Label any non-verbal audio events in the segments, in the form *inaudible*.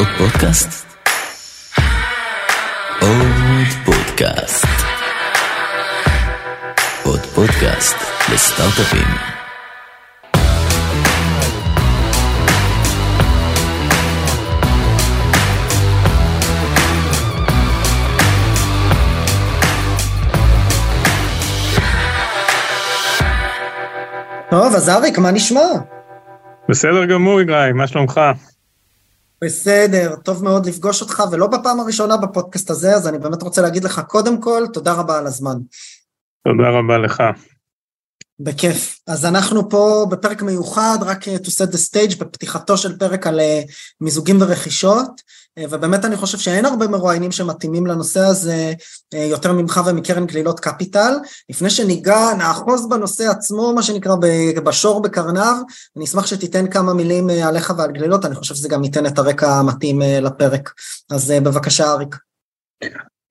עוד פודקאסט? עוד פודקאסט. עוד פודקאסט לסטארט-אפים. טוב, אז אריק, מה נשמע? בסדר גמור, יגאי, מה שלומך? בסדר, טוב מאוד לפגוש אותך, ולא בפעם הראשונה בפודקאסט הזה, אז אני באמת רוצה להגיד לך קודם כל, תודה רבה על הזמן. תודה רבה לך. בכיף. אז אנחנו פה בפרק מיוחד, רק to set the stage, בפתיחתו של פרק על אה, מיזוגים ורכישות, ובאמת אני חושב שאין הרבה מרואיינים שמתאימים לנושא הזה אה, יותר ממך ומקרן גלילות קפיטל. לפני שניגע, נאחוז בנושא עצמו, מה שנקרא בשור בקרנב, אני אשמח שתיתן כמה מילים עליך ועל גלילות, אני חושב שזה גם ייתן את הרקע המתאים לפרק. אז בבקשה אריק.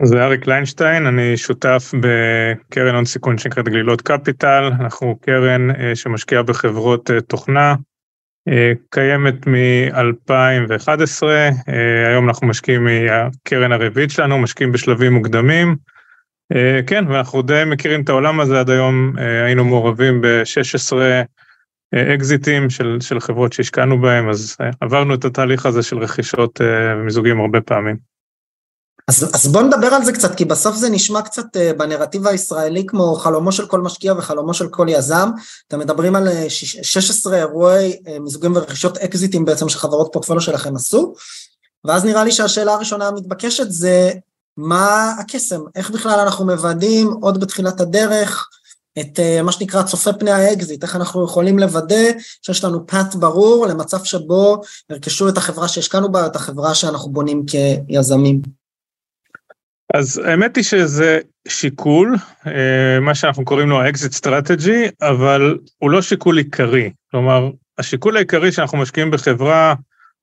זה אריק ליינשטיין, אני שותף בקרן הון סיכון שנקראת גלילות קפיטל, אנחנו קרן אה, שמשקיעה בחברות אה, תוכנה, אה, קיימת מ-2011, היום אנחנו משקיעים מהקרן הרביעית שלנו, משקיעים בשלבים מוקדמים, כן, ואנחנו די מכירים את העולם הזה, עד היום היינו מעורבים ב-16 אקזיטים של, של חברות שהשקענו בהם, אז עברנו את התהליך הזה של רכישות ומיזוגים הרבה פעמים. אז, אז בוא נדבר על זה קצת, כי בסוף זה נשמע קצת uh, בנרטיב הישראלי כמו חלומו של כל משקיע וחלומו של כל יזם. אתם מדברים על 16 אה, אירועי uh, מיזוגים ורכישות אקזיטים בעצם שחברות פורטפוליו שלכם עשו, ואז נראה לי שהשאלה הראשונה המתבקשת זה מה הקסם, איך בכלל אנחנו מוודאים עוד בתחילת הדרך את אה, מה שנקרא צופה פני האקזיט, איך אנחנו יכולים לוודא שיש לנו path ברור למצב שבו ירכשו את החברה שהשקענו בה, את החברה שאנחנו בונים כיזמים. אז האמת היא שזה שיקול, אה, מה שאנחנו קוראים לו ה exit strategy, אבל הוא לא שיקול עיקרי. כלומר, השיקול העיקרי שאנחנו משקיעים בחברה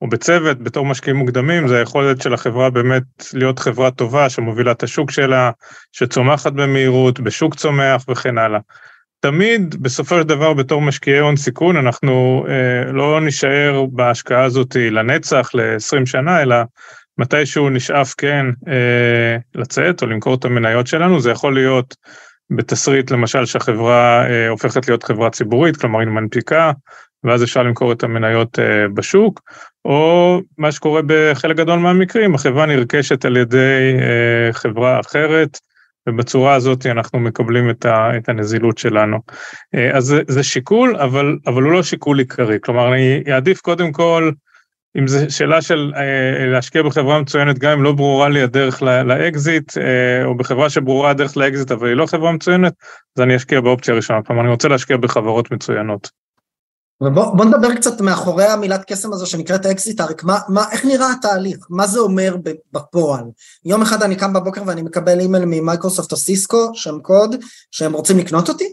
או בצוות בתור משקיעים מוקדמים, זה היכולת של החברה באמת להיות חברה טובה שמובילה את השוק שלה, שצומחת במהירות, בשוק צומח וכן הלאה. תמיד בסופו של דבר בתור משקיעי הון סיכון אנחנו אה, לא נישאר בהשקעה הזאת לנצח, ל-20 שנה, אלא מתישהו נשאף כן אה, לצאת או למכור את המניות שלנו, זה יכול להיות בתסריט למשל שהחברה אה, הופכת להיות חברה ציבורית, כלומר היא מנפיקה, ואז אפשר למכור את המניות אה, בשוק, או מה שקורה בחלק גדול מהמקרים, החברה נרכשת על ידי אה, חברה אחרת, ובצורה הזאת אנחנו מקבלים את, ה, את הנזילות שלנו. אה, אז זה, זה שיקול, אבל, אבל הוא לא שיקול עיקרי, כלומר אני אעדיף קודם כל אם זו שאלה של אה, להשקיע בחברה מצוינת, גם אם לא ברורה לי הדרך לאקזיט, אה, או בחברה שברורה הדרך לאקזיט אבל היא לא חברה מצוינת, אז אני אשקיע באופציה הראשונה. כלומר, אני רוצה להשקיע בחברות מצוינות. ובוא נדבר קצת מאחורי המילת קסם הזו שנקראת אקזיט, אריק, מה, מה, איך נראה התהליך? מה זה אומר בפועל? יום אחד אני קם בבוקר ואני מקבל אימייל ממייקרוסופט או סיסקו, שם קוד, שהם רוצים לקנות אותי?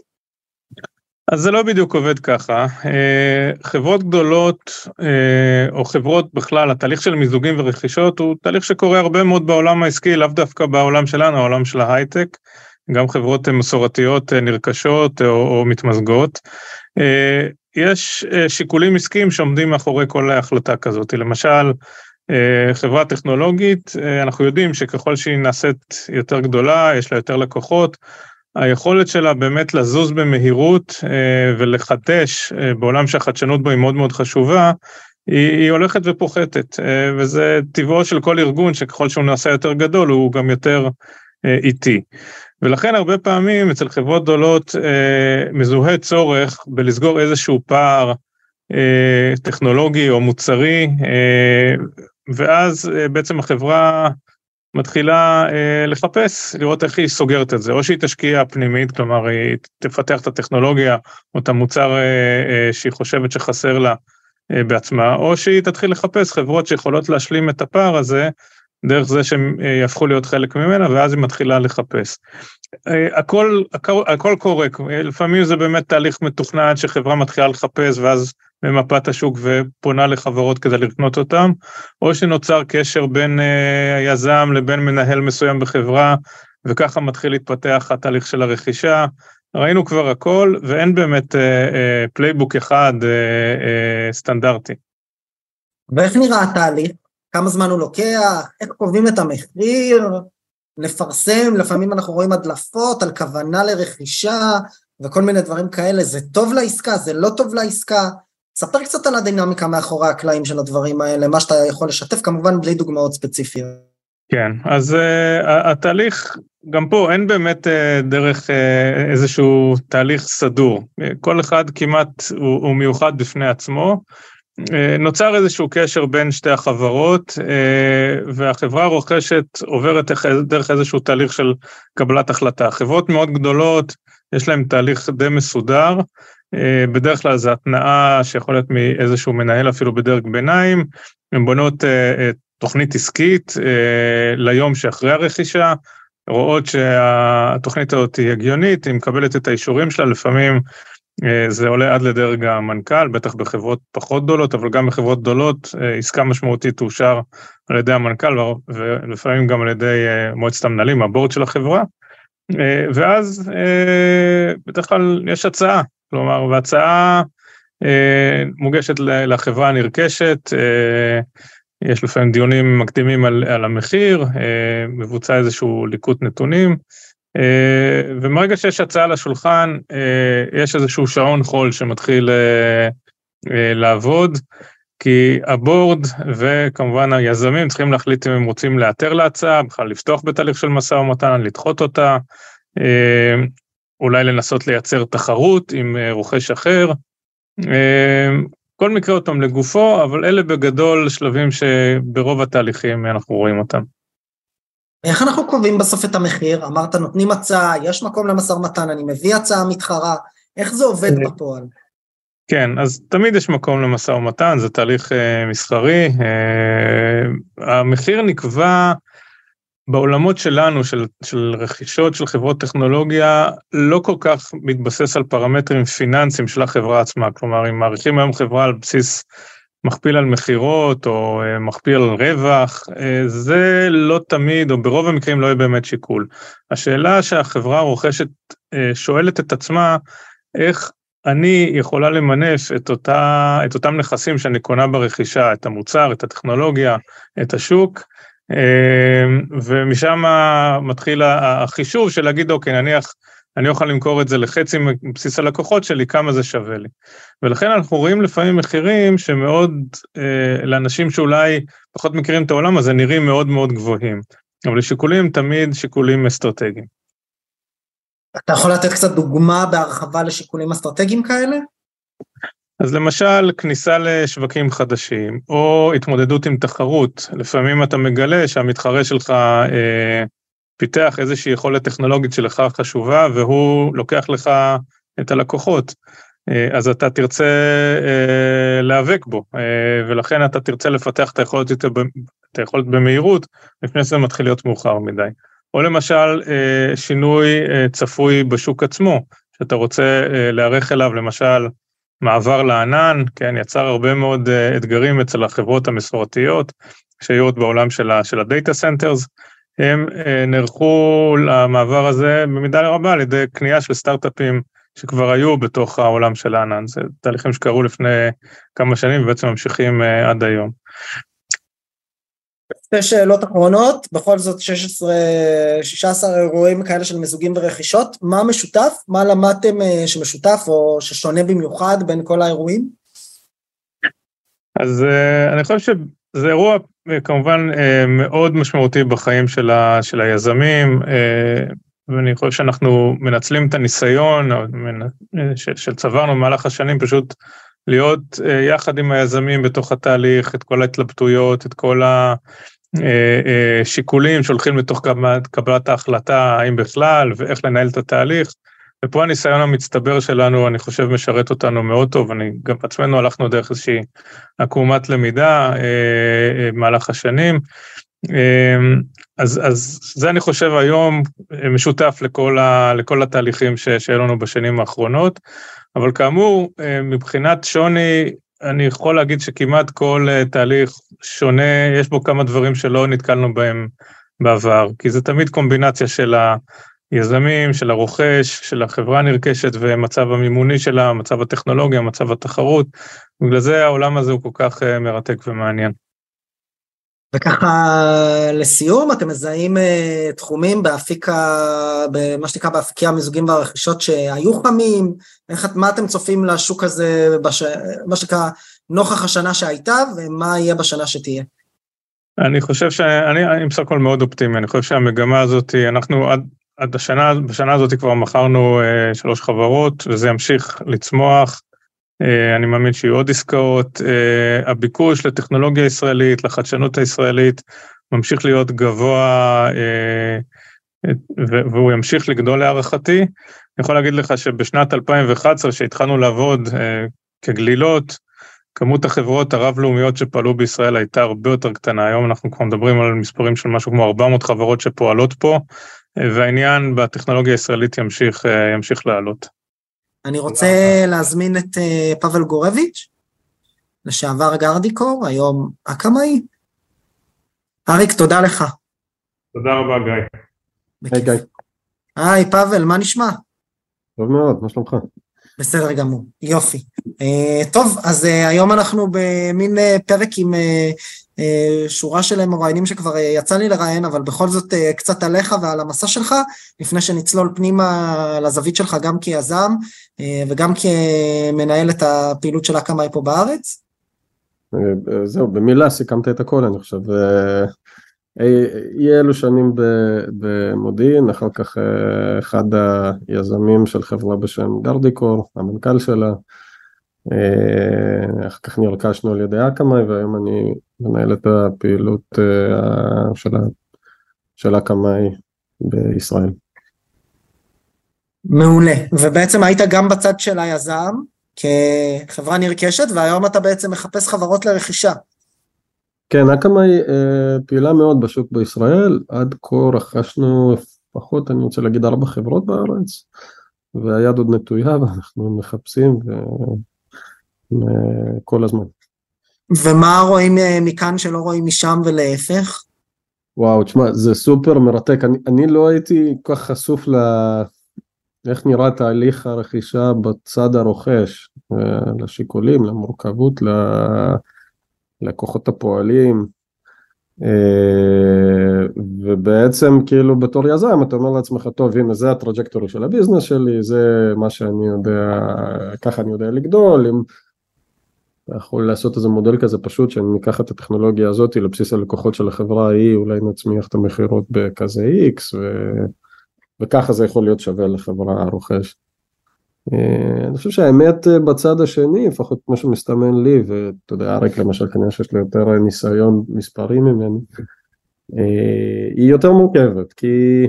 אז זה לא בדיוק עובד ככה. אה, חברות גדולות, אה, או חברות בכלל, התהליך של מיזוגים ורכישות הוא תהליך שקורה הרבה מאוד בעולם העסקי, לאו דווקא בעולם שלנו, העולם של ההייטק. גם חברות מסורתיות אה, נרכשות או, או מתמזגות. יש שיקולים עסקיים שעומדים מאחורי כל החלטה כזאת. למשל, חברה טכנולוגית, אנחנו יודעים שככל שהיא נעשית יותר גדולה, יש לה יותר לקוחות, היכולת שלה באמת לזוז במהירות אה, ולחדש אה, בעולם שהחדשנות בו היא מאוד מאוד חשובה, היא, היא הולכת ופוחתת, אה, וזה טבעו של כל ארגון שככל שהוא נעשה יותר גדול הוא גם יותר איטי. ולכן הרבה פעמים אצל חברות גדולות מזוהה צורך בלסגור איזשהו פער טכנולוגי או מוצרי, ואז בעצם החברה מתחילה אה, לחפש, לראות איך היא סוגרת את זה, או שהיא תשקיע פנימית, כלומר היא תפתח את הטכנולוגיה או את המוצר אה, אה, שהיא חושבת שחסר לה אה, בעצמה, או שהיא תתחיל לחפש חברות שיכולות להשלים את הפער הזה, דרך זה שהם אה, יהפכו להיות חלק ממנה, ואז היא מתחילה לחפש. אה, הכל, הכל, הכל קורה, לפעמים זה באמת תהליך מתוכנן שחברה מתחילה לחפש ואז ממפה את השוק ופונה לחברות כדי לקנות אותם, או שנוצר קשר בין אה, היזם לבין מנהל מסוים בחברה, וככה מתחיל להתפתח התהליך של הרכישה. ראינו כבר הכל, ואין באמת playbook אה, אה, אחד סטנדרטי. ואיך נראה התהליך? כמה זמן הוא לוקח, איך קובעים את המחיר, לפרסם, לפעמים אנחנו רואים הדלפות על כוונה לרכישה וכל מיני דברים כאלה, זה טוב לעסקה, זה לא טוב לעסקה. ספר קצת על הדינמיקה מאחורי הקלעים של הדברים האלה, מה שאתה יכול לשתף, כמובן בלי דוגמאות ספציפיות. כן, אז uh, התהליך, גם פה אין באמת uh, דרך uh, איזשהו תהליך סדור. כל אחד כמעט הוא, הוא מיוחד בפני עצמו. Uh, נוצר איזשהו קשר בין שתי החברות, uh, והחברה הרוכשת עוברת דרך איזשהו תהליך של קבלת החלטה. חברות מאוד גדולות, יש להן תהליך די מסודר, uh, בדרך כלל זו התנאה שיכול להיות מאיזשהו מנהל אפילו בדרג ביניים, הן בונות uh, תוכנית עסקית אה, ליום שאחרי הרכישה, רואות שהתוכנית הזאת היא הגיונית, היא מקבלת את האישורים שלה, לפעמים אה, זה עולה עד לדרג המנכ"ל, בטח בחברות פחות גדולות, אבל גם בחברות גדולות אה, עסקה משמעותית תאושר על ידי המנכ"ל ולפעמים גם על ידי אה, מועצת המנהלים, הבורד של החברה. אה, ואז אה, בדרך כלל יש הצעה, כלומר, והצעה אה, מוגשת לחברה הנרכשת, אה, יש לפעמים דיונים מקדימים על, על המחיר, אה, מבוצע איזשהו ליקוט נתונים, אה, ומרגע שיש הצעה לשולחן, אה, יש איזשהו שעון חול שמתחיל לעבוד, כי הבורד וכמובן היזמים צריכים להחליט אם הם רוצים לאתר להצעה, בכלל לפתוח בתהליך של משא ומתן, לדחות אותה, אולי לנסות לייצר תחרות עם רוכש אחר. כל מקרה אותם לגופו, אבל אלה בגדול שלבים שברוב התהליכים אנחנו רואים אותם. איך אנחנו קובעים בסוף את המחיר? אמרת נותנים הצעה, יש מקום למשא ומתן, אני מביא הצעה מתחרה, איך זה עובד אה, בפועל? כן, אז תמיד יש מקום למשא ומתן, זה תהליך uh, מסחרי. Uh, המחיר נקבע בעולמות שלנו, של, של רכישות של חברות טכנולוגיה, לא כל כך מתבסס על פרמטרים פיננסיים של החברה עצמה. כלומר, אם מעריכים היום חברה על בסיס מכפיל על מכירות או אה, מכפיל על רווח, אה, זה לא תמיד, או ברוב המקרים לא יהיה באמת שיקול. השאלה שהחברה הרוכשת אה, שואלת את עצמה, איך אני יכולה למנף את, אותה, את אותם נכסים שאני קונה ברכישה, את המוצר, את הטכנולוגיה, את השוק, ומשם מתחיל החישוב של להגיד, אוקיי, נניח, אני אוכל למכור את זה לחצי מבסיס הלקוחות שלי, כמה זה שווה לי. ולכן אנחנו רואים לפעמים מחירים שמאוד, אה, לאנשים שאולי פחות מכירים את העולם הזה, נראים מאוד מאוד גבוהים. אבל השיקולים תמיד שיקולים אסטרטגיים. אתה יכול לתת קצת דוגמה בהרחבה לשיקולים אסטרטגיים כאלה? אז למשל, כניסה לשווקים חדשים, או התמודדות עם תחרות. לפעמים אתה מגלה שהמתחרה שלך אה, פיתח איזושהי יכולת טכנולוגית שלך חשובה, והוא לוקח לך את הלקוחות. אה, אז אתה תרצה אה, להיאבק בו, אה, ולכן אתה תרצה לפתח את היכולת, את היכולת במהירות, לפני שזה מתחיל להיות מאוחר מדי. או למשל, אה, שינוי אה, צפוי בשוק עצמו, שאתה רוצה אה, להיערך אליו, למשל, מעבר לענן, כן, יצר הרבה מאוד אה, אתגרים אצל החברות המסורתיות שהיו עוד בעולם של ה data centers. הם אה, נערכו למעבר הזה במידה רבה על ידי קנייה של סטארט-אפים שכבר היו בתוך העולם של הענן. זה תהליכים שקרו לפני כמה שנים ובעצם ממשיכים uh, עד היום. שתי שאלות אחרונות, בכל זאת 16, 16 אירועים כאלה של מיזוגים ורכישות, מה משותף? מה למדתם אה, שמשותף או ששונה במיוחד בין כל האירועים? אז אה, אני חושב שזה אירוע אה, כמובן מאוד משמעותי בחיים של, ה, של היזמים, ואני חושב שאנחנו מנצלים את הניסיון שצברנו במהלך השנים פשוט להיות יחד עם היזמים בתוך התהליך, את כל ההתלבטויות, את כל ה... אה, אה, שהולכים לתוך קבלת ההחלטה, האם בכלל, ואיך לנהל את התהליך. ופה הניסיון המצטבר שלנו, אני חושב, משרת אותנו מאוד טוב. אני גם בעצמנו הלכנו דרך איזושהי עקומת למידה אה, במהלך השנים. אז, אז זה אני חושב היום משותף לכל, ה, לכל התהליכים שהיו לנו בשנים האחרונות, אבל כאמור, מבחינת שוני, אני יכול להגיד שכמעט כל uh, תהליך שונה, יש בו כמה דברים שלא נתקלנו בהם בעבר, כי זה תמיד קומבינציה של היזמים, של הרוכש, של החברה הנרכשת ומצב המימוני שלה, מצב הטכנולוגיה, מצב התחרות. בגלל זה העולם הזה הוא כל כך uh, מרתק ומעניין. וככה לסיום אתם מזהים אה, תחומים באפיק, במה שנקרא באפיקי המיזוגים והרכישות שהיו חמים, איך, מה אתם צופים לשוק הזה, בש, מה שנקרא נוכח השנה שהייתה ומה יהיה בשנה שתהיה? אני חושב שאני אני בסך הכל מאוד אופטימי, אני חושב שהמגמה הזאת, אנחנו עד, עד השנה, בשנה הזאת כבר מכרנו אה, שלוש חברות וזה ימשיך לצמוח. אה, אני מאמין שיהיו עוד עסקאות. אה, הביקוש לטכנולוגיה ישראלית, לחדשנות הישראלית, ממשיך להיות גבוה אה, והוא ימשיך לגדול להערכתי. אני יכול להגיד לך שבשנת 2011, כשהתחלנו לעבוד כגלילות, כמות החברות הרב-לאומיות שפעלו בישראל הייתה הרבה יותר קטנה. היום אנחנו כבר מדברים על מספרים של משהו כמו 400 חברות שפועלות פה, והעניין בטכנולוגיה הישראלית ימשיך, ימשיך לעלות. אני רוצה להזמין את אה, פאבל גורביץ', לשעבר גרדיקור, היום אקמאי. אריק, תודה לך. תודה רבה, גיא. היי, גיא. היי, פאבל, מה נשמע? טוב מאוד, מה שלומך? בסדר גמור, יופי. Uh, טוב, אז uh, היום אנחנו במין uh, פרק עם uh, uh, שורה של מרואיינים שכבר uh, יצא לי לראיין, אבל בכל זאת uh, קצת עליך ועל המסע שלך, לפני שנצלול פנימה לזווית שלך גם כיזם uh, וגם כמנהל את הפעילות של אקמאי פה בארץ. זהו, במילה סיכמת את הכל, אני חושב. אי אלו שנים במודיעין, אחר כך אה, אחד היזמים של חברה בשם גרדיקור, המנכ"ל שלה, אה, אחר כך נרכשנו על ידי אקמאי והיום אני מנהל את הפעילות אה, של, של אקמאי בישראל. מעולה, ובעצם היית גם בצד של היזם כחברה נרכשת והיום אתה בעצם מחפש חברות לרכישה. כן, אקמאי אה, פעילה מאוד בשוק בישראל, עד כה רכשנו לפחות, אני רוצה להגיד, ארבע חברות בארץ, והיד עוד נטויה *laughs* ואנחנו מחפשים ו... כל הזמן. ומה רואים אה, מכאן שלא רואים משם ולהפך? וואו, תשמע, זה סופר מרתק. אני, אני לא הייתי כל כך חשוף ל... איך נראה תהליך הרכישה בצד הרוכש, אה, לשיקולים, למורכבות, ל... לקוחות הפועלים, אה, ובעצם כאילו בתור יזם אתה אומר לעצמך טוב הנה זה ה trajectory של ה business שלי זה מה שאני יודע ככה אני יודע לגדול אם אתה יכול לעשות איזה מודל כזה פשוט שאני אקח את הטכנולוגיה הזאת לבסיס הלקוחות של החברה ההיא אולי נצמיח את המכירות בכזה x ו... וככה זה יכול להיות שווה לחברה הרוכשת. אה, אני חושב שהאמת אה, בצד השני, לפחות כמו שמסתמן לי, ואתה יודע, אריק למשל כנראה שיש לו יותר ניסיון מספרי ממני, אה, היא יותר מורכבת, כי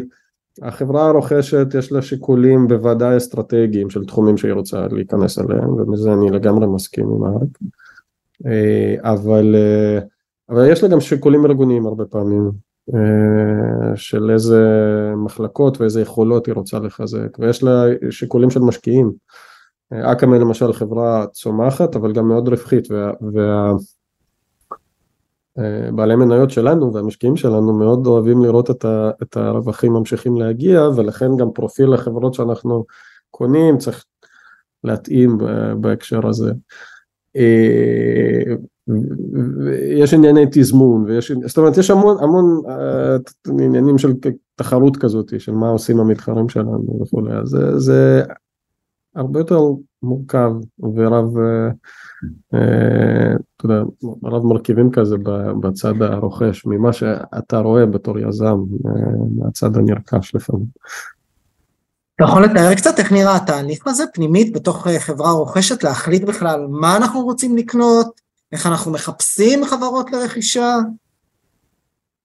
החברה הרוכשת יש לה שיקולים בוודאי אסטרטגיים של תחומים שהיא רוצה להיכנס אליהם, ומזה אני לגמרי מסכים עם אריק, אבל, אבל יש לה גם שיקולים ארגוניים הרבה פעמים, אה, של איזה מחלקות ואיזה יכולות היא רוצה לחזק ויש לה שיקולים של משקיעים. אה, אקאמה למשל חברה צומחת אבל גם מאוד רווחית והבעלי וה... מניות שלנו והמשקיעים שלנו מאוד אוהבים לראות את, ה... את הרווחים ממשיכים להגיע ולכן גם פרופיל החברות שאנחנו קונים צריך להתאים בהקשר הזה. אה, יש ענייני תזמון, ויש, זאת אומרת יש המון המון uh, עניינים של תחרות כזאת, של מה עושים המתחרים שלנו וכולי, אז זה, זה הרבה יותר מורכב ורב, uh, uh, אתה יודע, רב מרכיבים כזה בצד הרוכש, ממה שאתה רואה בתור יזם, מהצד הנרכש לפעמים. אתה יכול לתאר קצת איך נראה התהליך הזה פנימית בתוך חברה רוכשת, להחליט בכלל מה אנחנו רוצים לקנות, איך אנחנו מחפשים חברות לרכישה?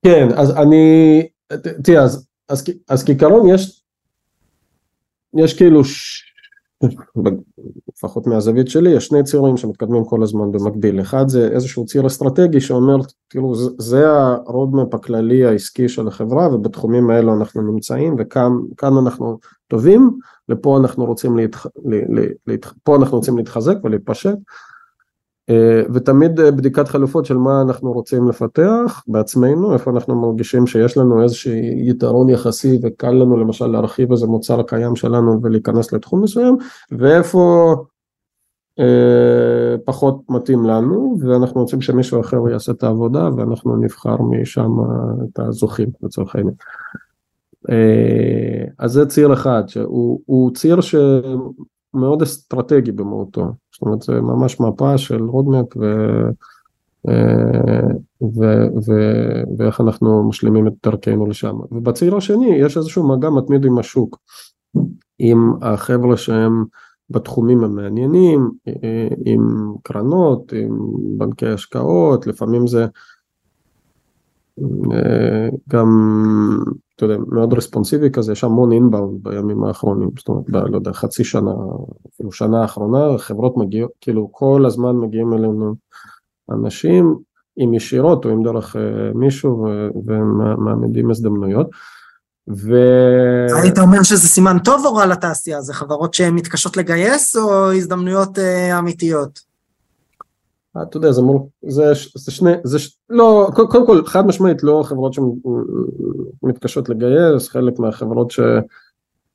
כן, אז אני, תראה, אז, אז, אז כעיקרון יש, יש כאילו, ש... לפחות מהזווית שלי, יש שני צירים שמתקדמים כל הזמן במקביל. אחד זה איזשהו ציר אסטרטגי שאומר, תראו, זה, הרודמפ הכללי העסקי של החברה ובתחומים האלו אנחנו נמצאים וכאן אנחנו טובים, ופה אנחנו רוצים, להתח... ל... ל... פה אנחנו רוצים להתחזק ולהתפשט. אה, ותמיד אה, בדיקת חלופות של מה אנחנו רוצים לפתח בעצמנו, איפה אנחנו מרגישים שיש לנו איזשהו יתרון יחסי וקל לנו למשל להרחיב איזה מוצר קיים שלנו ולהיכנס לתחום מסוים, ואיפה אה, פחות מתאים לנו, ואנחנו רוצים שמישהו אחר יעשה את העבודה, ואנחנו נבחר משם את הזוכים לצורך העניין. אה, אז זה ציר אחד, שהוא ציר שמאוד אסטרטגי במהותו, זאת אומרת זה ממש מפה של רודמפ ו... ו- ו- ואיך אנחנו משלימים את דרכנו לשם. ובציר השני יש איזשהו מגע מתמיד עם השוק, עם החבר'ה שהם בתחומים המעניינים, עם קרנות, עם בנקי השקעות, לפעמים זה גם, אתה יודע, מאוד רספונסיבי כזה, יש המון אינבאונד בימים האחרונים, זאת אומרת, ב, לא יודע, חצי שנה, אפילו שנה האחרונה, חברות מגיעות, כאילו כל הזמן מגיעים אלינו אנשים, אם ישירות או אם דרך אה, מישהו, ומעמידים הזדמנויות. ו... היית אומר שזה סימן טוב או רע לתעשייה? זה חברות שהן מתקשות לגייס או הזדמנויות אה, אמיתיות? אתה יודע, זה, מול, זה, זה שני, זה, לא, קודם כל, חד משמעית לא חברות שמתקשות לגייס, חלק מהחברות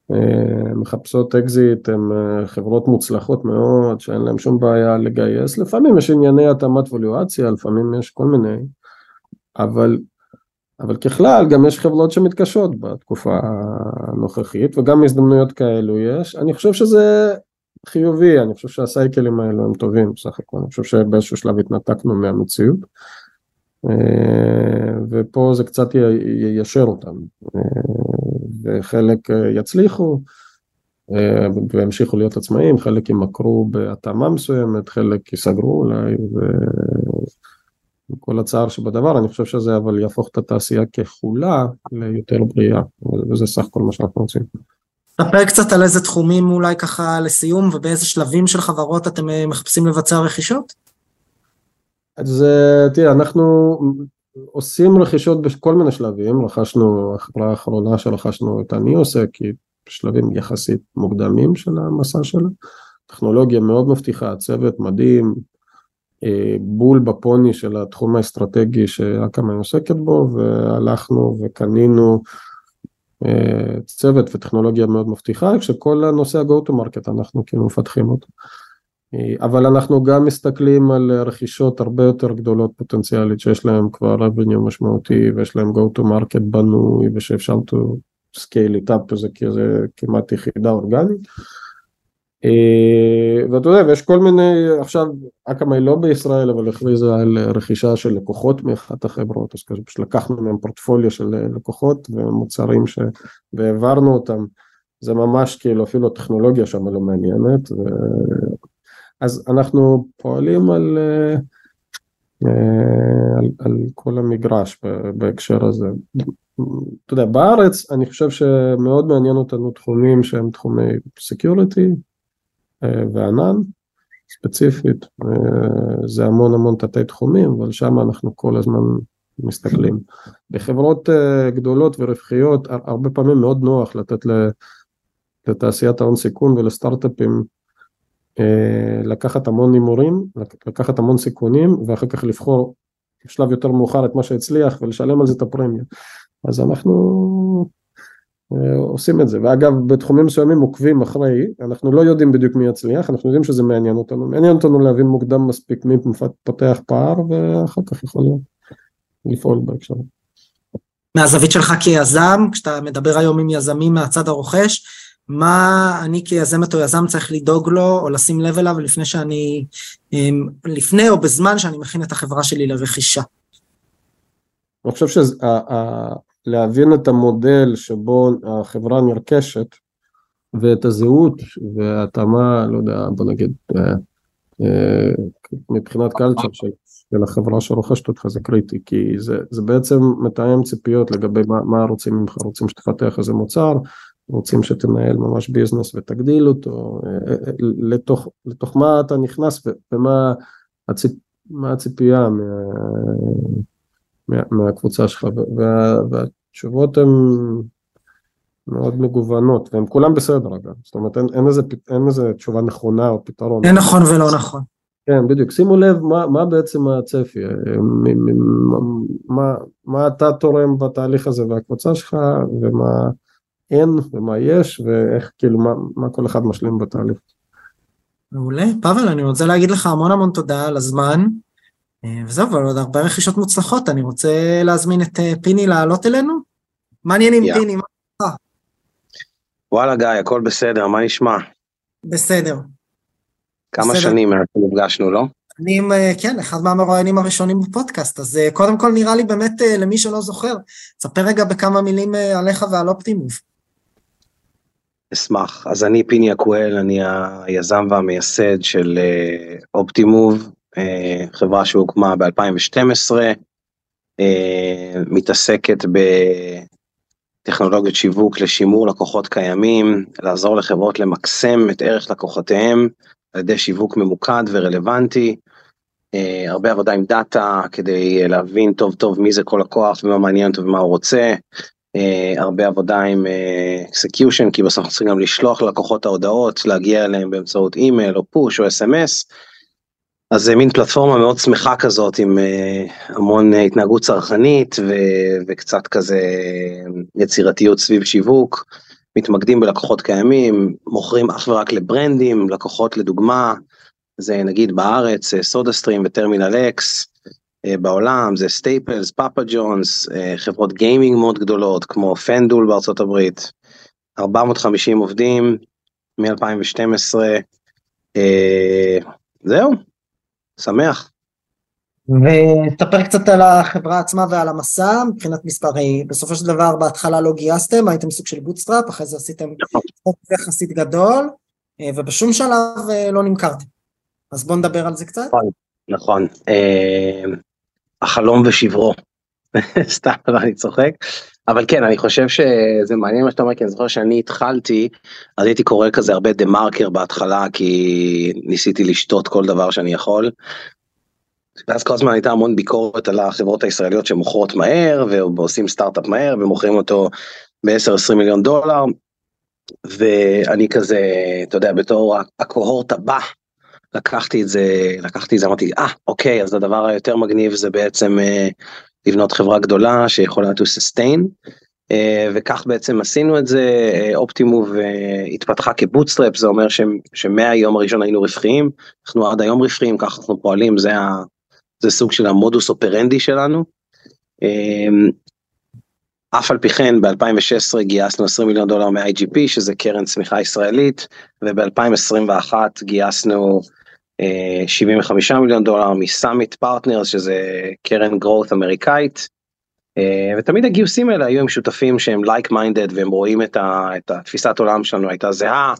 שמחפשות אקזיט הן אה, חברות מוצלחות מאוד, שאין להן שום בעיה לגייס, לפעמים יש ענייני התאמת ווליואציה, לפעמים יש כל מיני, אבל אבל ככלל גם יש חברות שמתקשות בתקופה הנוכחית וגם הזדמנויות כאלו יש, אני חושב שזה חיובי, אני חושב שהסייקלים האלו הם טובים בסך הכל, אני חושב שבאיזשהו שלב התנתקנו מהמציאות אה, ופה זה קצת יישר אותם אה, וחלק יצליחו אה, וימשיכו להיות עצמאים, חלק ימכרו בהתאמה מסוימת, חלק ייסגרו אולי ו... עם כל הצער שבדבר, אני חושב שזה אבל יהפוך את התעשייה ככולה ליותר בריאה, וזה סך כל מה שאנחנו רוצים. ספר קצת על איזה תחומים אולי ככה לסיום, ובאיזה שלבים של חברות אתם אה, מחפשים לבצע רכישות? אז אה, תראה, אנחנו עושים רכישות בכל מיני שלבים, רכשנו, החברה האחרונה שרכשנו את הניוסק, היא בשלבים יחסית מוקדמים של המסע שלה, טכנולוגיה מאוד מבטיחה, צוות מדהים, אה, בול בפוני של התחום האסטרטגי שאקמה עוסקת בו והלכנו וקנינו צוות וטכנולוגיה מאוד מבטיחה כשכל הנושא ה-go to market אנחנו כאילו מפתחים אותו. אבל אנחנו גם מסתכלים על רכישות הרבה יותר גדולות פוטנציאלית שיש להם כבר revenue משמעותי ויש להם go to market בנוי ושאפשר to scale it up זה כמעט יחידה אורגנית. אה, ואתה יודע, ויש כל מיני, עכשיו אקאמי לא בישראל, אבל הכריזה על רכישה של לקוחות מאחת החברות, אז כזה פשוט לקחנו מהם פורטפוליו של לקוחות ומוצרים ש... והעברנו אותם, זה ממש כאילו אפילו הטכנולוגיה שם לא מעניינת, ו... אז אנחנו פועלים על, אה, על, על כל המגרש בהקשר הזה. אתה יודע, בארץ אני חושב שמאוד מעניין אותנו תחומים שהם תחומי security, אה, וענן ספציפית, אה, זה המון המון תתי תחומים, אבל שם אנחנו כל הזמן מסתכלים. בחברות אה, גדולות ורווחיות, הרבה פעמים מאוד נוח לתת לתעשיית ההון סיכון ולסטארט-אפים לקחת המון הימורים, לקחת המון סיכונים, ואחר כך לבחור בשלב יותר מאוחר את מה שהצליח ולשלם על זה את הפרמיה. אז אנחנו אה, עושים את זה, ואגב בתחומים מסוימים עוקבים אחרי, אנחנו לא יודעים בדיוק מי יצליח, אנחנו יודעים שזה מעניין אותנו, מעניין אותנו להבין מוקדם מספיק מי פותח פער ואחר כך יכול להיות לפעול בהקשר. מהזווית שלך כיזם, כשאתה מדבר היום עם יזמים מהצד הרוכש, מה אני כיזמת או יזם צריך לדאוג לו או לשים לב אליו לפני שאני, אמ, לפני או בזמן שאני מכין את החברה שלי לרכישה? אני חושב שה... להבין את המודל שבו החברה נרכשת ואת הזהות וההתאמה, לא יודע, בוא נגיד, אה, אה, מבחינת קלצ'ר של, של החברה שרוכשת אותך זה קריטי, כי זה, זה בעצם מתאם ציפיות לגבי מה, מה רוצים ממך, רוצים שתפתח איזה מוצר, רוצים שתנהל ממש ביזנס ותגדיל אותו, אה, לתוך, לתוך מה אתה נכנס ומה הציפ, מה הציפייה מה... מה, מהקבוצה שלך, וה, והתשובות הן מאוד מגוונות, והן כולן בסדר אגב, זאת אומרת אין, אין, איזה, אין איזה תשובה נכונה או פתרון. אין נכון ולא נכון. כן, בדיוק. שימו לב מה, מה בעצם הצפי, מה, מה אתה תורם בתהליך הזה והקבוצה שלך, ומה אין, ומה יש, ואיך, כאילו, מה, מה כל אחד משלים בתהליך. מעולה. פאבל, אני רוצה להגיד לך המון המון תודה על הזמן. אה, וזהו, ועוד הרבה רכישות מוצלחות. אני רוצה להזמין את אה, פיני לעלות אלינו. מעניין עם. פיני, מה וואלה גיא, הכל בסדר, מה נשמע? בסדר. כמה בסדר. שנים מאז שנפגשנו, לא? אני, אה, כן, אחד מהמרואיינים הראשונים בפודקאסט, אז קודם כל נראה לי באמת, למי שלא זוכר, תספר רגע בכמה מילים עליך ועל אופטימוב. אשמח. אז אני פיני אקואל, אני היזם והמייסד של אופטימוב, חברה שהוקמה ב-2012, אה, מתעסקת בטכנולוגיות שיווק לשימור לקוחות קיימים, לעזור לחברות למקסם את ערך לקוחותיהם על ידי שיווק ממוקד ורלוונטי. אה, הרבה עבודה עם דאטה כדי אה, להבין טוב טוב מי זה כל לקוח ומה מעניין אותו ומה הוא רוצה. אה, הרבה עבודה עם execution, כי בסוף צריכים גם לשלוח ללקוחות ההודעות, להגיע אליהם באמצעות אימייל או push או אס.אם.אס. אז זה מין פלטפורמה מאוד שמחה כזאת עם אה, המון התנהגות צרכנית ו- וקצת כזה יצירתיות סביב שיווק. מתמקדים בלקוחות קיימים, מוכרים אך ורק לברנדים, לקוחות לדוגמה, זה נגיד בארץ סודה סטרים וטרמינל אקס. אה, בעולם זה סטייפלס, פאפה ג'ונס, אה, חברות גיימינג מאוד גדולות כמו FanDuel בארצות הברית, 450 עובדים מ-2012, אה, זהו, שמח. ותספר קצת על החברה עצמה ועל המסע, מבחינת מספרי, בסופו של דבר בהתחלה לא גייסתם, הייתם סוג של bootstrap, אחרי זה עשיתם חוק יחסית גדול, אה, ובשום שלב אה, לא נמכרתם. אז בוא נדבר על זה קצת. נכון, אה, החלום ושברו, *laughs* סתם אני צוחק, אבל כן אני חושב שזה מעניין מה שאתה אומר כי אני זוכר שאני התחלתי אז הייתי קורא כזה הרבה דה מרקר בהתחלה כי ניסיתי לשתות כל דבר שאני יכול. ואז כל הזמן הייתה המון ביקורת על החברות הישראליות שמוכרות מהר ועושים סטארט-אפ מהר ומוכרים אותו ב-10-20 מיליון דולר. ואני כזה אתה יודע בתור הקוהורט הבא לקחתי את זה לקחתי את זה אמרתי אה אוקיי אז הדבר היותר מגניב זה בעצם אה, לבנות חברה גדולה שיכולה to sustain אה, וכך בעצם עשינו את זה אה, אופטימוב אה, התפתחה כבוטסטראפ זה אומר שמהיום הראשון היינו רווחיים אנחנו עד היום רווחיים ככה אנחנו פועלים זה, ה, זה סוג של המודוס אופרנדי שלנו. אה, אף על פי כן ב-2016 גייסנו 20 מיליון דולר מ-IGP שזה קרן צמיחה ישראלית וב-2021 גייסנו אה, 75 מיליון דולר מ Summit Partners שזה קרן growth אמריקאית. אה, ותמיד הגיוסים האלה היו עם שותפים שהם like minded והם רואים את, ה, את התפיסת עולם שלנו הייתה זהה.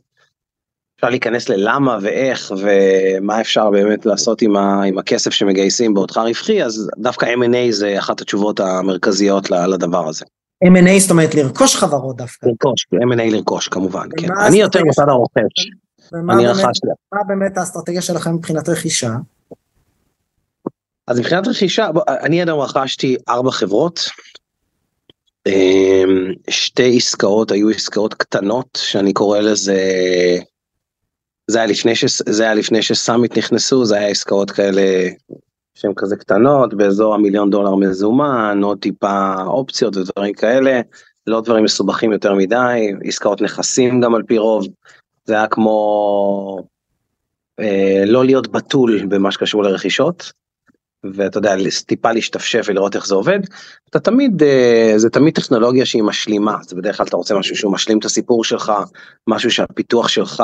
אפשר להיכנס ללמה ואיך ומה אפשר באמת לעשות עם, ה, עם הכסף שמגייסים בעודך רווחי אז דווקא M&A זה אחת התשובות המרכזיות לדבר הזה. M&A זאת אומרת לרכוש חברות דווקא. לרכוש, M&A לרכוש כמובן, כן. אני יותר בצד הרוכש, ומה אני באמת- באמת האסטרטגיה שלכם מבחינת רכישה? אז מבחינת רכישה, בוא, אני עד היום רכשתי ארבע חברות. אמ, שתי עסקאות היו עסקאות קטנות שאני קורא לזה, זה היה לפני, ש, זה היה לפני שסאמיט נכנסו, זה היה עסקאות כאלה שהן כזה קטנות, באזור המיליון דולר מזומן, עוד טיפה אופציות ודברים כאלה, לא דברים מסובכים יותר מדי, עסקאות נכסים גם על פי רוב, זה היה כמו אה, לא להיות בתול במה שקשור לרכישות. ואתה יודע, טיפה להשתפשף ולראות איך זה עובד, אתה תמיד, אה, זה תמיד טכנולוגיה שהיא משלימה, זה בדרך כלל אתה רוצה משהו שהוא משלים את הסיפור שלך, משהו שהפיתוח שלך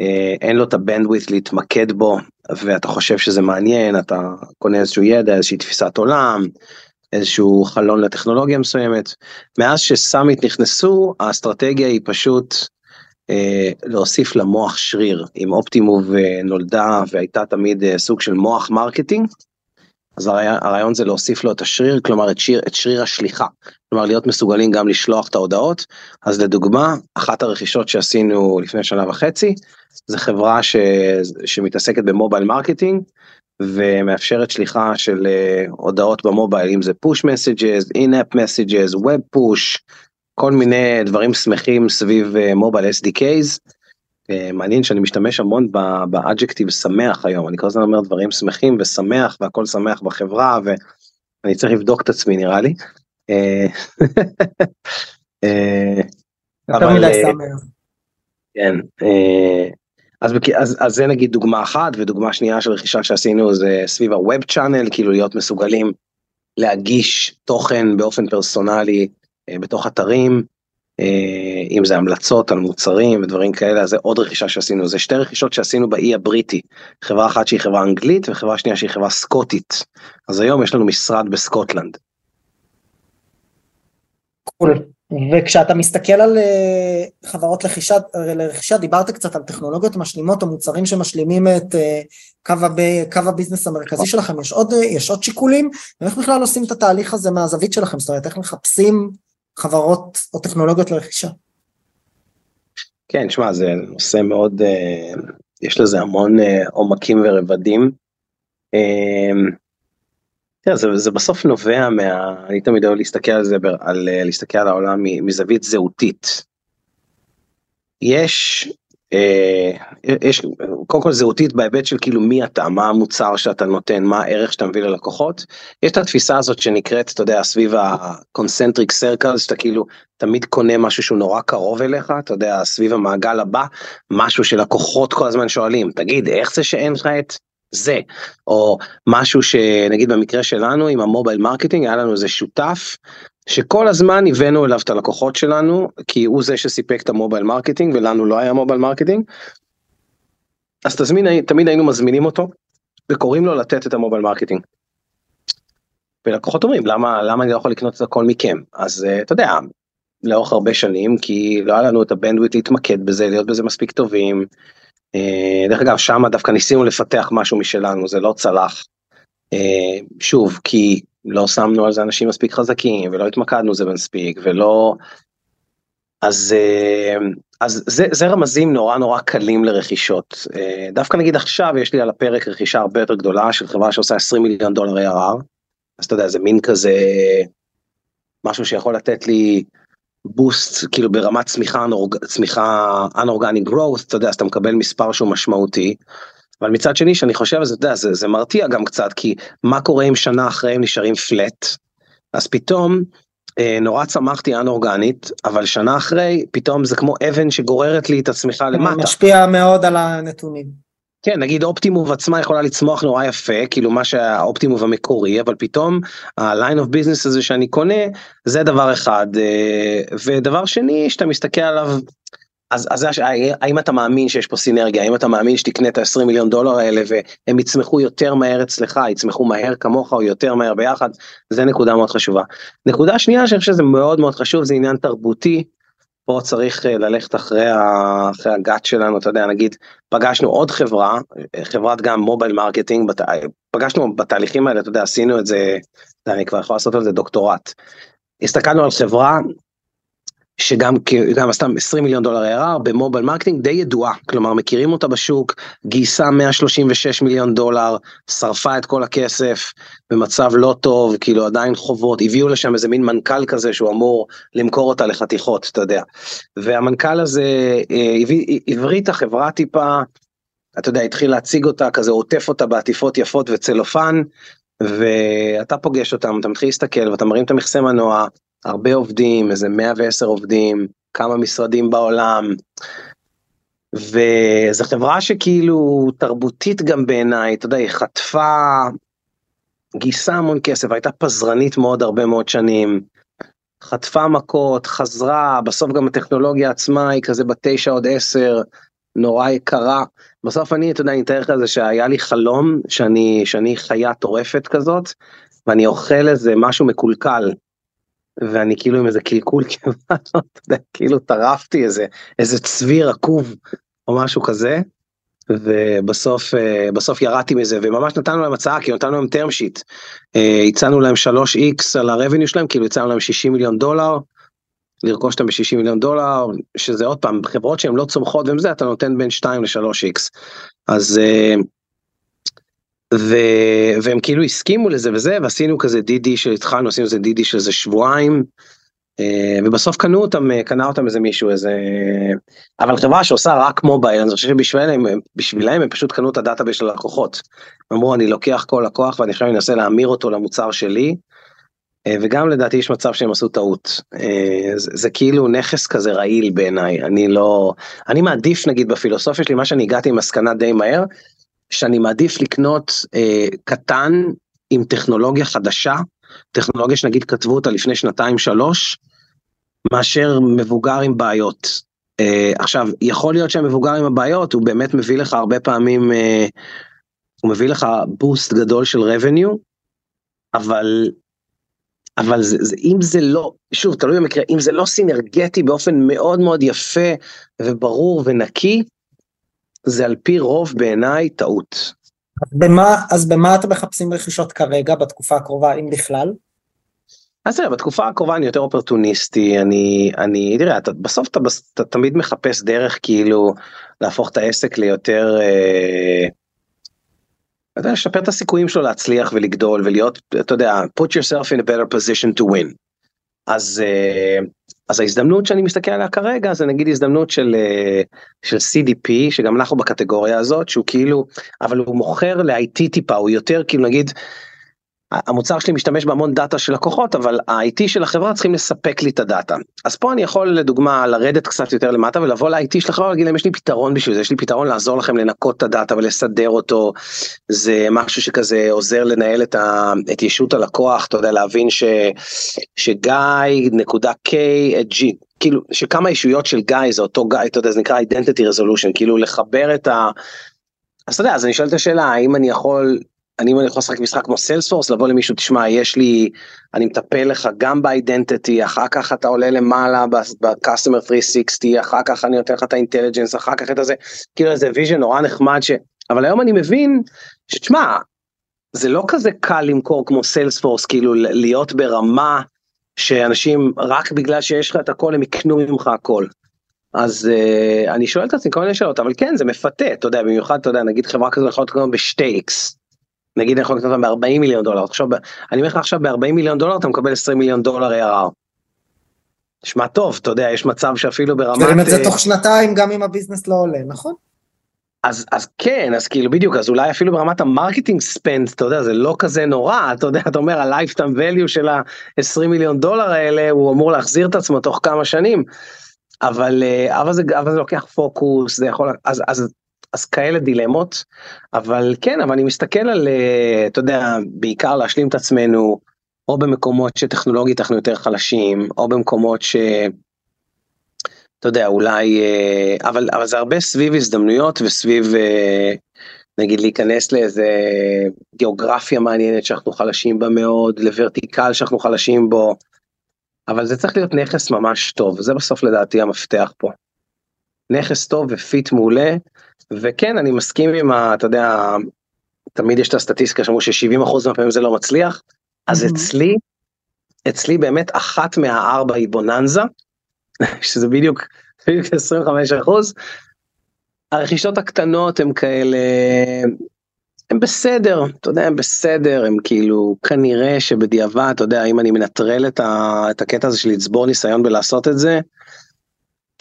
אה, אין לו את הבנדוויט להתמקד בו, ואתה חושב שזה מעניין, אתה קונה איזשהו ידע, איזושהי תפיסת עולם, איזשהו חלון לטכנולוגיה מסוימת. מאז ש Summit נכנסו, האסטרטגיה היא פשוט להוסיף למוח שריר. אם Optimove אה, נולדה והייתה תמיד אה, סוג של מוח marketing, אז הרעיון, זה להוסיף לו את השריר, כלומר את שריר, את שריר השליחה, כלומר להיות מסוגלים גם לשלוח את ההודעות. אז לדוגמה, אחת הרכישות שעשינו לפני שנה וחצי, זה חברה ש, שמתעסקת ב mobile marketing, ומאפשרת שליחה של הודעות במובייל, אם זה push messages, in-app messages, web push, כל מיני דברים שמחים סביב מובייל uh, SDKs. Uh, מעניין שאני משתמש המון באדג'קטיב שמח היום, אני כל הזמן אומר דברים שמחים ושמח והכל שמח בחברה ואני צריך לבדוק את עצמי נראה לי. אה, *laughs* אה, אבל, אה. כן, אה, אז, אז, אז זה נגיד דוגמה אחת, ודוגמה שנייה של רכישה שעשינו זה סביב ה-Web Channel, כאילו להיות מסוגלים להגיש תוכן באופן פרסונלי אה, בתוך אתרים, אה, אם זה המלצות על מוצרים ודברים כאלה, זה עוד רכישה שעשינו, זה שתי רכישות שעשינו באי הבריטי, חברה אחת שהיא חברה אנגלית וחברה שנייה שהיא חברה סקוטית, אז היום יש לנו משרד בסקוטלנד. קול. וכשאתה מסתכל על אה, חברות לרכישה, לרכישה, דיברת קצת על טכנולוגיות משלימות או מוצרים שמשלימים את אה, קו, הב, קו הביזנס המרכזי שלכם, יש עוד, יש עוד שיקולים? ואיך בכלל עושים את התהליך הזה מהזווית שלכם? זאת אומרת, איך מחפשים חברות או טכנולוגיות לרכישה? כן, שמע, זה נושא מאוד, אה, יש לזה המון עומקים ורבדים. תראה, זה, זה בסוף נובע מה... אני תמיד אוהב להסתכל על זה, על, להסתכל על העולם מזווית זהותית. יש, אה, יש, קודם כל זהותית בהיבט של כאילו מי אתה, מה המוצר שאתה נותן, מה הערך שאתה מביא ללקוחות. יש את התפיסה הזאת שנקראת, אתה יודע, סביב ה-concentric circles, שאתה כאילו תמיד קונה משהו שהוא נורא קרוב אליך, אתה יודע, סביב המעגל הבא, משהו שלקוחות כל הזמן שואלים, תגיד, איך זה שאין לך את זה, או משהו שנגיד במקרה שלנו עם ה mobile marketing היה לנו איזה שותף שכל הזמן הבאנו אליו את הלקוחות שלנו כי הוא זה שסיפק את ה mobile marketing ולנו לא היה mobile marketing. אז תזמין, תמיד היינו מזמינים אותו וקוראים לו לתת את ה mobile marketing. ולקוחות אומרים למה למה אני לא יכול לקנות את הכל מכם אז uh, אתה יודע לאורך הרבה שנים כי לא היה לנו את ה bandwidth להתמקד בזה להיות בזה מספיק טובים אה, דרך אגב, שם דווקא ניסינו לפתח משהו משלנו, זה לא צלח. אה, שוב, כי לא שמנו על זה אנשים מספיק חזקים, ולא התמקדנו זה מספיק, ולא... אז, אה, אז זה, זה רמזים נורא נורא קלים לרכישות. דווקא נגיד עכשיו יש לי על הפרק רכישה הרבה יותר גדולה של חברה שעושה 20 מיליון דולר ARR, אז אתה יודע, זה מין כזה משהו שיכול לתת לי בוסט כאילו ברמת צמיחה צמיחה unorganic growth אתה יודע אז אתה מקבל מספר שהוא משמעותי. אבל מצד שני שאני חושב על זה, אתה יודע, זה, זה מרתיע גם קצת כי מה קורה אם שנה אחרי הם נשארים פלט אז פתאום אה, נורא צמחתי אנורגנית אבל שנה אחרי פתאום זה כמו אבן שגוררת לי את הצמיחה למטה. משפיע מאוד על הנתונים. כן נגיד אופטימוב עצמה יכולה לצמוח נורא יפה כאילו מה שהאופטימוב המקורי אבל פתאום ה-line of business הזה שאני קונה זה דבר אחד אה, ודבר שני שאתה מסתכל עליו אז, אז האם אתה מאמין שיש פה סינרגיה האם אתה מאמין שתקנה את ה-20 מיליון דולר האלה והם יצמחו יותר מהר אצלך יצמחו מהר כמוך או יותר מהר ביחד זה נקודה מאוד חשובה. נקודה שנייה שאני חושב שזה מאוד מאוד חשוב זה עניין תרבותי פה צריך אה, ללכת אחרי, ה... אחרי הגאט שלנו, אתה יודע, נגיד, פגשנו עוד חברה, חברת גם mobile marketing, בת... פגשנו בתהליכים האלה, אתה יודע, עשינו את זה, אני כבר יכול לעשות על זה דוקטורט. הסתכלנו על חברה שגם גם עשתה 20 מיליון דולר ARR ב mobile marketing די ידועה, כלומר מכירים אותה בשוק, גייסה 136 מיליון דולר, שרפה את כל הכסף במצב לא טוב, כאילו עדיין חובות, הביאו לשם איזה מין מנכ"ל כזה שהוא אמור למכור אותה לחתיכות, אתה יודע. והמנכ"ל הזה אה, הבריא את החברה טיפה, אתה יודע, התחיל להציג אותה, כזה עוטף אותה בעטיפות יפות וצלופן, ואתה פוגש אותם, אתה מתחיל להסתכל ואתה מרים את המכסה מנוע, הרבה עובדים, איזה 110 עובדים, כמה משרדים בעולם. וזו חברה שכאילו תרבותית גם בעיניי, אתה יודע, היא חטפה, גייסה המון כסף, הייתה פזרנית מאוד הרבה מאוד שנים, חטפה מכות, חזרה, בסוף גם הטכנולוגיה עצמה היא כזה בתשע עוד עשר, נורא יקרה. בסוף אני, אתה יודע, אני אתאר לך זה שהיה לי חלום שאני, שאני חיה טורפת כזאת, ואני אוכל איזה משהו מקולקל, ואני כאילו עם איזה קלקול *laughs* כמעט, כאילו טרפתי איזה, איזה צבי רקוב או משהו כזה, ובסוף אה, בסוף ירדתי מזה וממש נתנו להם הצעה כי נתנו להם term sheet, אה, הצענו להם 3x על ה revenue שלהם כאילו הצענו להם 60 מיליון דולר, לרכוש אותם ב-60 מיליון דולר שזה עוד פעם חברות שהן לא צומחות וזה אתה נותן בין 2 ל-3x אז אה. והם כאילו הסכימו לזה וזה ועשינו כזה DD שהתחלנו עשינו איזה DD של איזה שבועיים אה, ובסוף קנו אותם אה, קנה אותם איזה מישהו איזה אבל חברה שעושה רק mobile אני חושב שבשבילם בשבילם הם פשוט קנו את ה database של הלקוחות. אמרו אני לוקח כל לקוח ואני עכשיו אנסה להמיר אותו למוצר שלי. אה, וגם לדעתי יש מצב שהם עשו טעות. זה, זה כאילו נכס כזה רעיל בעיניי, אני לא, אני מעדיף נגיד בפילוסופיה שלי, מה שאני הגעתי עם מסקנה די מהר, שאני מעדיף לקנות אה, קטן עם טכנולוגיה חדשה, טכנולוגיה שנגיד כתבו אותה לפני שנתיים שלוש, מאשר מבוגר עם בעיות. אה, עכשיו, יכול להיות שהמבוגר עם הבעיות הוא באמת מביא לך הרבה פעמים, אה, הוא מביא לך בוסט גדול של revenue, אבל אבל זה, זה, אם זה לא, שוב, תלוי במקרה, אם זה לא סינרגטי באופן מאוד מאוד יפה וברור ונקי, זה על פי רוב בעיניי טעות. אז במה, אז במה אתם מחפשים רכישות כרגע, בתקופה הקרובה, אם בכלל? אז תראה, בתקופה הקרובה אני יותר אופרטוניסטי, אני, אני, תראה, אתה, בסוף אתה, אתה תמיד מחפש דרך כאילו להפוך את העסק ליותר, אה, אתה יודע, לשפר את הסיכויים שלו להצליח ולגדול ולהיות, אתה יודע, put yourself in a better position to win. אז, אה, אז ההזדמנות שאני מסתכל עליה כרגע זה נגיד הזדמנות של, אה, של CDP שגם אנחנו בקטגוריה הזאת שהוא כאילו אבל הוא מוכר ל-IT טיפה הוא יותר כאילו נגיד המוצר שלי משתמש בהמון דאטה של לקוחות אבל ה-IT של החברה צריכים לספק לי את הדאטה. אז פה אני יכול לדוגמה לרדת קצת יותר למטה ולבוא ל-IT של החברה ולהגיד להם יש לי פתרון בשביל זה יש לי פתרון לעזור לכם לנקות את הדאטה ולסדר אותו. זה משהו שכזה עוזר לנהל את, ה, את ישות הלקוח אתה יודע להבין ש, שגיא נקודה K את G כאילו שכמה אישויות של גיא זה אותו גיא אתה יודע זה נקרא identity resolution כאילו לחבר את ה... אז אתה יודע אז אני שואל את השאלה האם אני יכול אני יכול לשחק משחק כמו סיילספורס לבוא למישהו תשמע יש לי אני מטפל לך גם ב identity אחר כך אתה עולה למעלה ב-customer 360 אחר כך אני נותן לך את ה intelligence אחר כך את הזה כאילו איזה vision נורא נחמד ש... אבל היום אני מבין שתשמע זה לא כזה קל למכור כמו Salesforce כאילו להיות ברמה שאנשים רק בגלל שיש לך את הכל הם יקנו ממך הכל. אז uh, אני שואל את עצמי כל מיני שאלות אבל כן זה מפתה אתה יודע במיוחד אתה יודע נגיד חברה כזו יכולה לקנות ב stakes נגיד אני יכול לקנות אותם ב-40 מיליון דולר, עכשיו, אני אומר לך עכשיו ב-40 מיליון דולר אתה מקבל 20 מיליון דולר ARR. נשמע טוב, אתה יודע, יש מצב שאפילו ברמת... תרים את זה תוך שנתיים גם אם ה business לא עולה, נכון? אז, אז כן, אז כאילו בדיוק, אז אולי אפילו ברמת ה marketing spend, אתה יודע, זה לא כזה נורא, אתה יודע, אתה אומר, ה-lifetime value של ה-20 מיליון דולר האלה, הוא אמור להחזיר את עצמו תוך כמה שנים, אבל, אבל, זה, אבל זה לוקח פוקוס, זה יכול, אז, אז אז כאלה דילמות, אבל כן, אבל אני מסתכל על, אה, אתה יודע, בעיקר להשלים את עצמנו, או במקומות שטכנולוגית אנחנו יותר חלשים, או במקומות ש... אתה יודע, אולי, אה, אבל, אבל זה הרבה סביב הזדמנויות וסביב, אה, נגיד, להיכנס לאיזה גיאוגרפיה מעניינת שאנחנו חלשים בה מאוד, לוורטיקל שאנחנו חלשים בו, אבל זה צריך להיות נכס ממש טוב, זה בסוף לדעתי המפתח פה. נכס טוב ופיט מעולה, וכן אני מסכים עם ה... אתה יודע, תמיד יש את הסטטיסטיקה שאמרו ש-70% מהפעמים זה לא מצליח, אז mm-hmm. אצלי, אצלי באמת אחת מהארבע היא בוננזה, *laughs* שזה בדיוק, בדיוק 25%. הרכישות הקטנות הם כאלה, הם בסדר, אתה יודע, הם בסדר, הם כאילו כנראה שבדיעבד, אתה יודע, אם אני מנטרל את, ה, את הקטע הזה של לצבור ניסיון בלעשות את זה,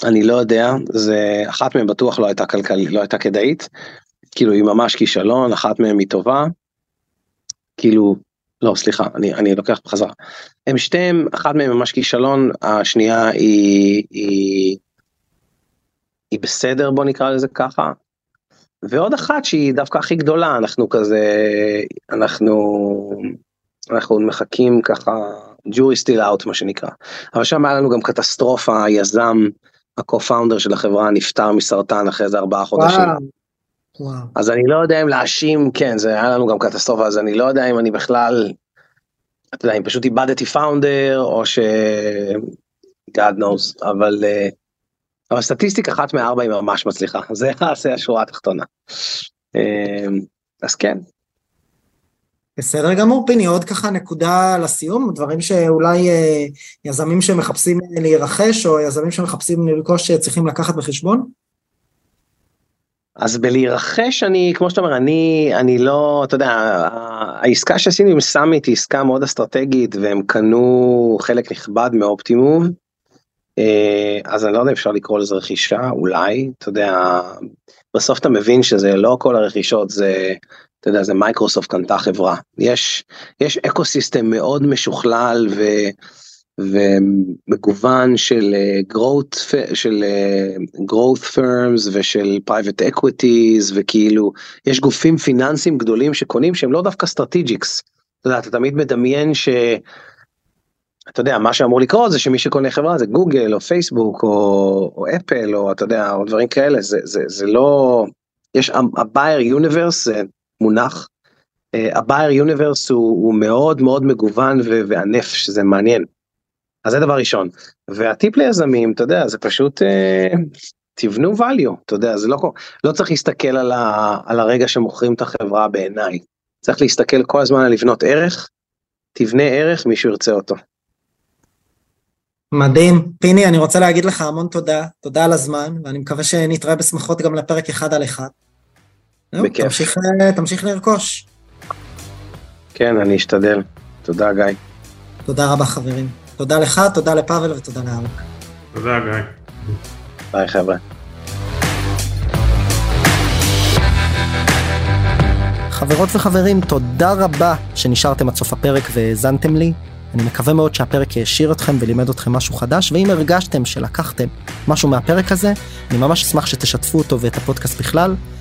אני לא יודע, זה אחת מהן בטוח לא הייתה כלכלית, לא הייתה כדאית, כאילו היא ממש כישלון, אחת מהן היא טובה, כאילו, לא סליחה, אני, אני לוקח בחזרה, הם שתיהם, אחת מהן ממש כישלון, השנייה היא, היא, היא בסדר בוא נקרא לזה ככה, ועוד אחת שהיא דווקא הכי גדולה, אנחנו כזה, אנחנו, אנחנו מחכים ככה, jury still out מה שנקרא, אבל שם היה לנו גם קטסטרופה, יזם, הקו-פאונדר של החברה נפטר מסרטן אחרי איזה ארבעה חודשים. וואו. אז אני לא יודע אם להאשים, כן, זה היה לנו גם קטסטרופה, אז אני לא יודע אם אני בכלל, אתה יודע, אם פשוט איבדתי פאונדר, או ש... God knows, אבל, אה, אבל סטטיסטיקה אחת מארבע היא ממש מצליחה, זה, *laughs* זה השורה התחתונה. אה, אז כן, בסדר גמור, פיני, עוד ככה נקודה לסיום, דברים שאולי אה, יזמים שמחפשים להירכש או יזמים שמחפשים לרכוש צריכים לקחת בחשבון? אז בלהירכש אני, כמו שאתה אומר, אני, אני לא, אתה יודע, העסקה שעשינו עם סאמיט היא עסקה מאוד אסטרטגית והם קנו חלק נכבד מאופטימוב. אה, אז אני לא יודע אם אפשר לקרוא לזה רכישה, אולי, אתה יודע, בסוף אתה מבין שזה לא כל הרכישות, זה אתה יודע, זה מייקרוסופט קנתה חברה. יש, יש ecosystem מאוד משוכלל ו, ומגוון של uh, growth, של uh, growth firms ושל private equities וכאילו יש גופים פיננסיים גדולים שקונים שהם לא דווקא strategics. אתה יודע, אתה תמיד מדמיין ש... אתה יודע, מה שאמור לקרות זה שמי שקונה חברה זה גוגל או פייסבוק או, או אפל או אתה יודע, או דברים כאלה, זה, זה, זה לא... יש ה buyer universe מונח. ה buyer uh, universe הוא, הוא מאוד מאוד מגוון וענף שזה מעניין. אז זה דבר ראשון. והטיפ ליזמים, אתה יודע, זה פשוט uh, תבנו value, אתה יודע, זה לא, לא צריך להסתכל על, ה, על הרגע שמוכרים את החברה בעיניי. צריך להסתכל כל הזמן על לבנות ערך, תבנה ערך, מישהו ירצה אותו. מדהים. פיני, אני רוצה להגיד לך המון תודה, תודה על הזמן, ואני מקווה שנתראה בשמחות גם לפרק אחד על אחד. בכיף. תמשיך, תמשיך לרכוש. כן, אני אשתדל. תודה, גיא. תודה רבה, חברים. תודה לך, תודה לפאבל ותודה לארוק. תודה, גיא. ביי, חבר'ה. חברות וחברים, תודה רבה שנשארתם עד סוף הפרק והאזנתם לי. אני מקווה מאוד שהפרק העשיר אתכם ולימד אתכם משהו חדש, ואם הרגשתם שלקחתם משהו מהפרק הזה, אני ממש אשמח שתשתפו אותו ואת הפודקאסט בכלל,